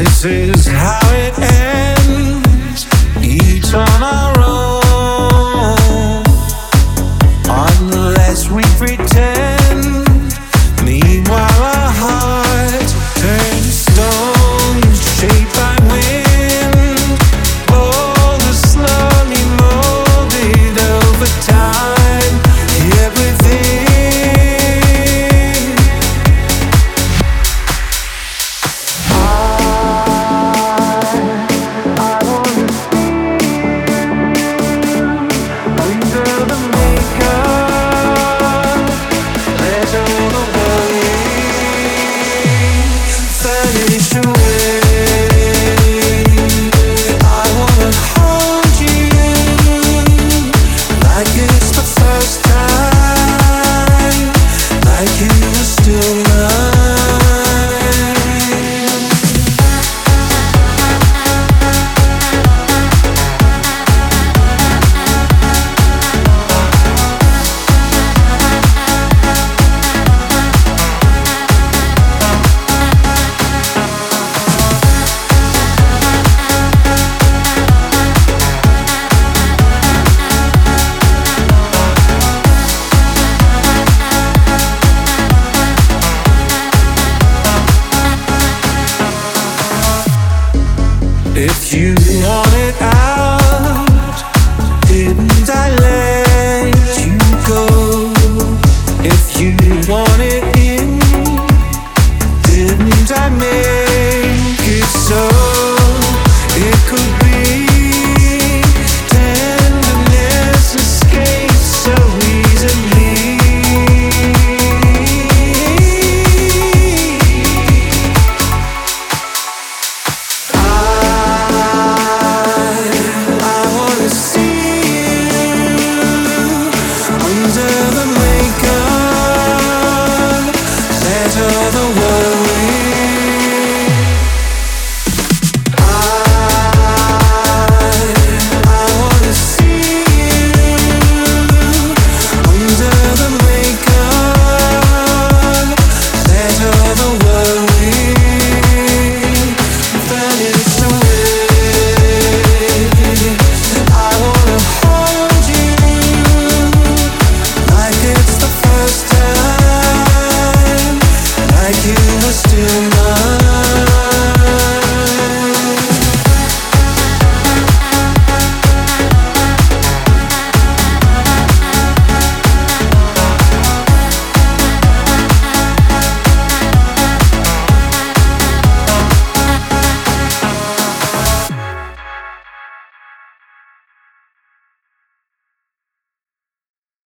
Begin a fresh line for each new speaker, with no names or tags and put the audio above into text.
This is how it ends, on If you want it, I you.